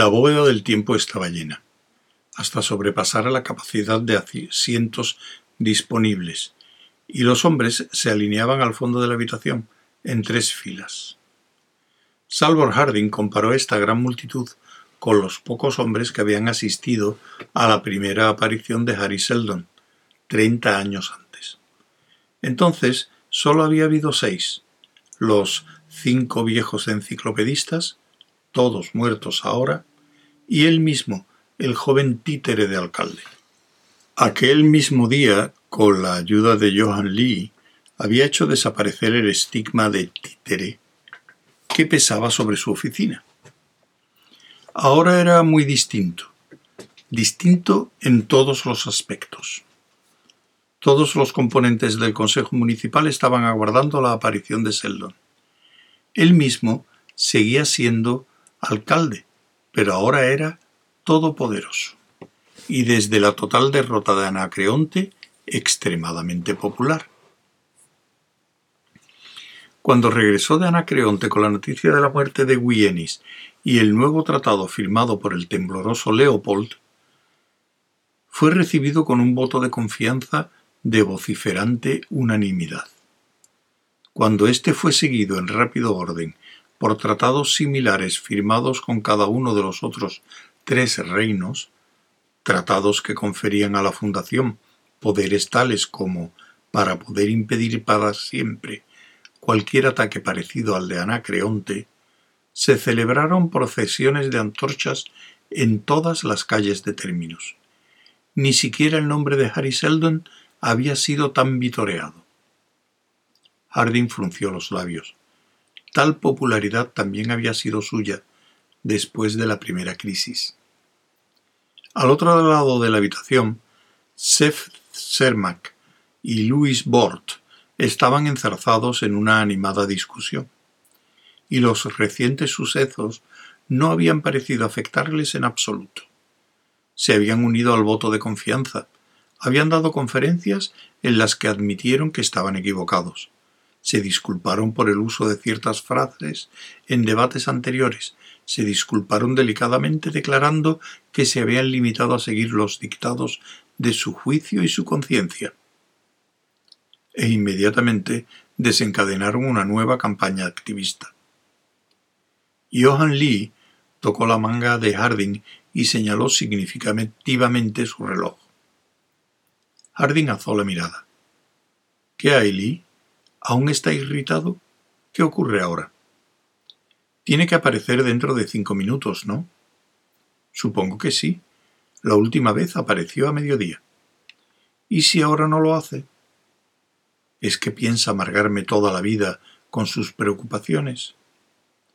La bóveda del tiempo estaba llena, hasta sobrepasar la capacidad de asientos disponibles, y los hombres se alineaban al fondo de la habitación, en tres filas. Salvor Harding comparó esta gran multitud con los pocos hombres que habían asistido a la primera aparición de Harry Seldon, treinta años antes. Entonces sólo había habido seis, los cinco viejos enciclopedistas, todos muertos ahora, y él mismo, el joven títere de alcalde. Aquel mismo día, con la ayuda de Johan Lee, había hecho desaparecer el estigma de títere que pesaba sobre su oficina. Ahora era muy distinto, distinto en todos los aspectos. Todos los componentes del Consejo Municipal estaban aguardando la aparición de Seldon. Él mismo seguía siendo alcalde, pero ahora era todopoderoso, y desde la total derrota de Anacreonte, extremadamente popular. Cuando regresó de Anacreonte con la noticia de la muerte de Guienis y el nuevo tratado firmado por el tembloroso Leopold, fue recibido con un voto de confianza de vociferante unanimidad. Cuando éste fue seguido en rápido orden por tratados similares firmados con cada uno de los otros tres reinos, tratados que conferían a la Fundación poderes tales como para poder impedir para siempre cualquier ataque parecido al de Anacreonte, se celebraron procesiones de antorchas en todas las calles de términos. Ni siquiera el nombre de Harry Seldon había sido tan vitoreado. Harding frunció los labios. Tal popularidad también había sido suya después de la primera crisis. Al otro lado de la habitación, Seth Sermack y Louis Bort estaban enzarzados en una animada discusión, y los recientes sucesos no habían parecido afectarles en absoluto. Se habían unido al voto de confianza, habían dado conferencias en las que admitieron que estaban equivocados, se disculparon por el uso de ciertas frases en debates anteriores, se disculparon delicadamente declarando que se habían limitado a seguir los dictados de su juicio y su conciencia. E inmediatamente desencadenaron una nueva campaña activista. Johan Lee tocó la manga de Harding y señaló significativamente su reloj. Harding alzó la mirada. ¿Qué hay, Lee? ¿Aún está irritado? ¿Qué ocurre ahora? Tiene que aparecer dentro de cinco minutos, ¿no? Supongo que sí. La última vez apareció a mediodía. ¿Y si ahora no lo hace? ¿Es que piensa amargarme toda la vida con sus preocupaciones?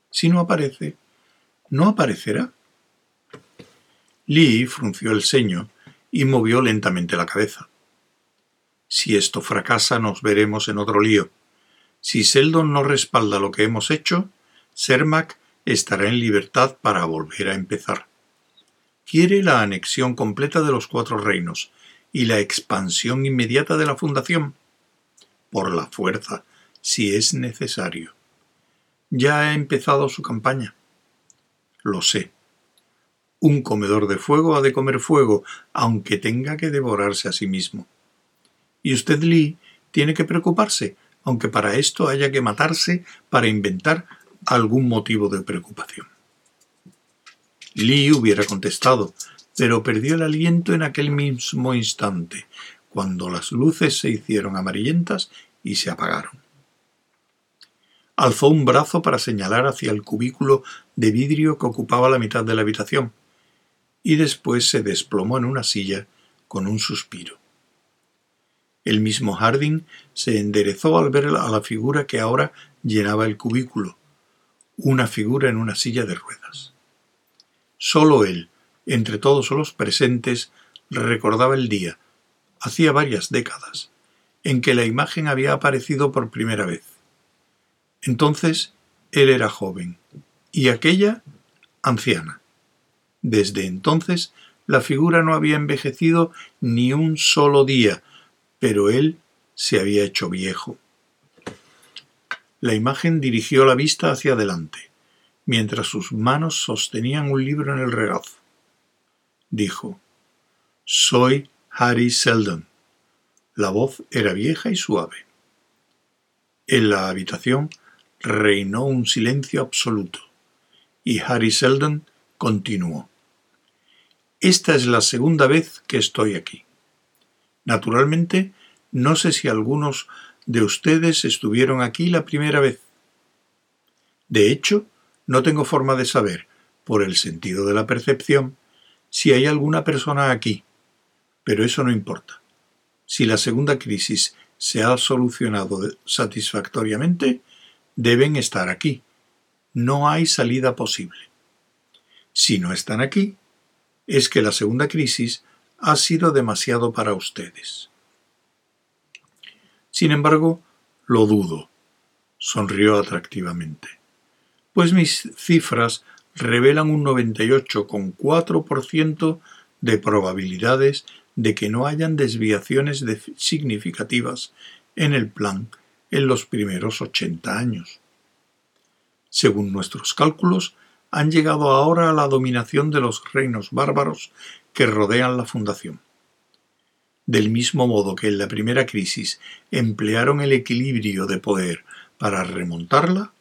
Si no aparece, ¿no aparecerá? Lee frunció el ceño y movió lentamente la cabeza. Si esto fracasa, nos veremos en otro lío. Si Seldon no respalda lo que hemos hecho, Sermac estará en libertad para volver a empezar. Quiere la anexión completa de los cuatro reinos y la expansión inmediata de la fundación. Por la fuerza, si es necesario. Ya ha empezado su campaña. Lo sé. Un comedor de fuego ha de comer fuego, aunque tenga que devorarse a sí mismo. Y usted, Lee, tiene que preocuparse, aunque para esto haya que matarse para inventar algún motivo de preocupación. Lee hubiera contestado, pero perdió el aliento en aquel mismo instante, cuando las luces se hicieron amarillentas y se apagaron. Alzó un brazo para señalar hacia el cubículo de vidrio que ocupaba la mitad de la habitación, y después se desplomó en una silla con un suspiro. El mismo Harding se enderezó al ver a la figura que ahora llenaba el cubículo, una figura en una silla de ruedas. Solo él, entre todos los presentes, recordaba el día, hacía varias décadas, en que la imagen había aparecido por primera vez. Entonces él era joven y aquella anciana. Desde entonces La figura no había envejecido ni un solo día, pero él se había hecho viejo. La imagen dirigió la vista hacia adelante, mientras sus manos sostenían un libro en el regazo. Dijo, Soy Harry Seldon. La voz era vieja y suave. En la habitación reinó un silencio absoluto, y Harry Seldon continuó. Esta es la segunda vez que estoy aquí. Naturalmente, no sé si algunos de ustedes estuvieron aquí la primera vez. De hecho, no tengo forma de saber, por el sentido de la percepción, si hay alguna persona aquí, pero eso no importa. Si la segunda crisis se ha solucionado satisfactoriamente, deben estar aquí. No hay salida posible. Si no están aquí, es que la segunda crisis ha sido demasiado para ustedes. Sin embargo, lo dudo, sonrió atractivamente, pues mis cifras revelan un 98,4% de probabilidades de que no hayan desviaciones significativas en el plan en los primeros 80 años. Según nuestros cálculos, han llegado ahora a la dominación de los reinos bárbaros que rodean la Fundación. Del mismo modo que en la primera crisis emplearon el equilibrio de poder para remontarla,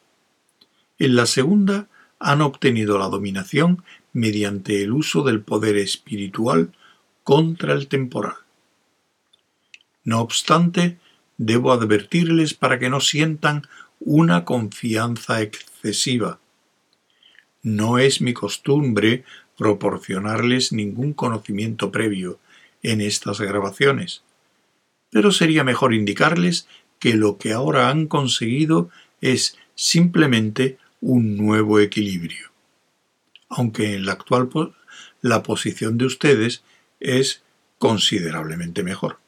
en la segunda han obtenido la dominación mediante el uso del poder espiritual contra el temporal. No obstante, debo advertirles para que no sientan una confianza excesiva. No es mi costumbre proporcionarles ningún conocimiento previo en estas grabaciones, pero sería mejor indicarles que lo que ahora han conseguido es simplemente un nuevo equilibrio, aunque en la actual la posición de ustedes es considerablemente mejor.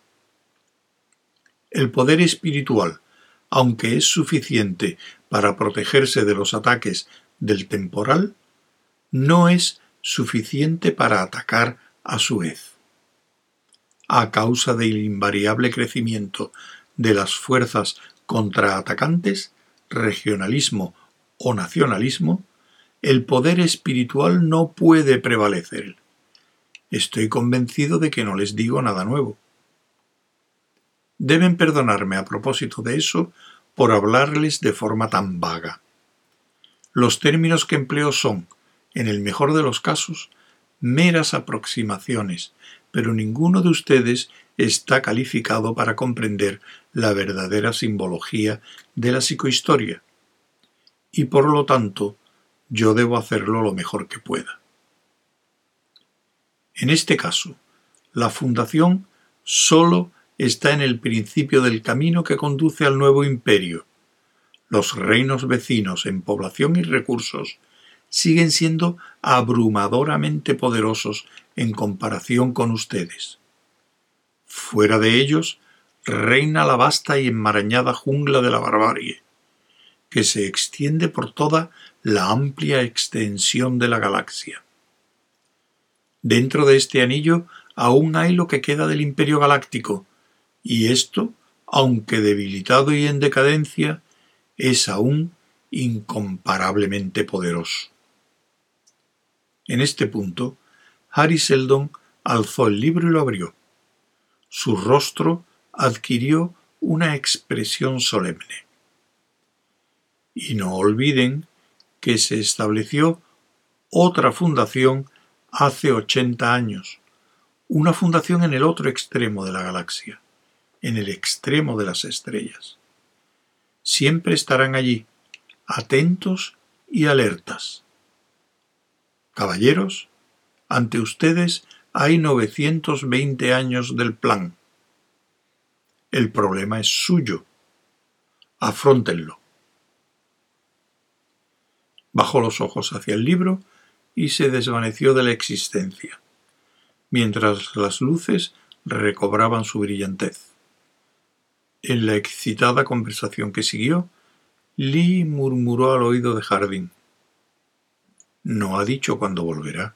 El poder espiritual, aunque es suficiente para protegerse de los ataques del temporal, no es suficiente para atacar a su vez. A causa del invariable crecimiento de las fuerzas contraatacantes, regionalismo o nacionalismo, el poder espiritual no puede prevalecer. Estoy convencido de que no les digo nada nuevo. Deben perdonarme a propósito de eso por hablarles de forma tan vaga. Los términos que empleo son, en el mejor de los casos, meras aproximaciones, pero ninguno de ustedes está calificado para comprender la verdadera simbología de la psicohistoria. Y por lo tanto, yo debo hacerlo lo mejor que pueda. En este caso, la fundación sólo está en el principio del camino que conduce al nuevo imperio. Los reinos vecinos en población y recursos siguen siendo abrumadoramente poderosos en comparación con ustedes. Fuera de ellos reina la vasta y enmarañada jungla de la barbarie, que se extiende por toda la amplia extensión de la galaxia. Dentro de este anillo aún hay lo que queda del imperio galáctico, y esto, aunque debilitado y en decadencia, es aún incomparablemente poderoso. En este punto, Harry Seldon alzó el libro y lo abrió. Su rostro adquirió una expresión solemne. Y no olviden que se estableció otra fundación hace ochenta años, una fundación en el otro extremo de la galaxia, en el extremo de las estrellas. Siempre estarán allí, atentos y alertas. Caballeros, ante ustedes hay 920 años del plan. El problema es suyo. Afróntenlo. Bajó los ojos hacia el libro y se desvaneció de la existencia, mientras las luces recobraban su brillantez. En la excitada conversación que siguió, Lee murmuró al oído de Harding. No ha dicho cuándo volverá.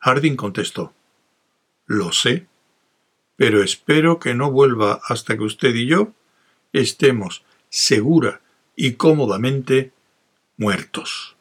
Harding contestó Lo sé, pero espero que no vuelva hasta que usted y yo estemos segura y cómodamente muertos.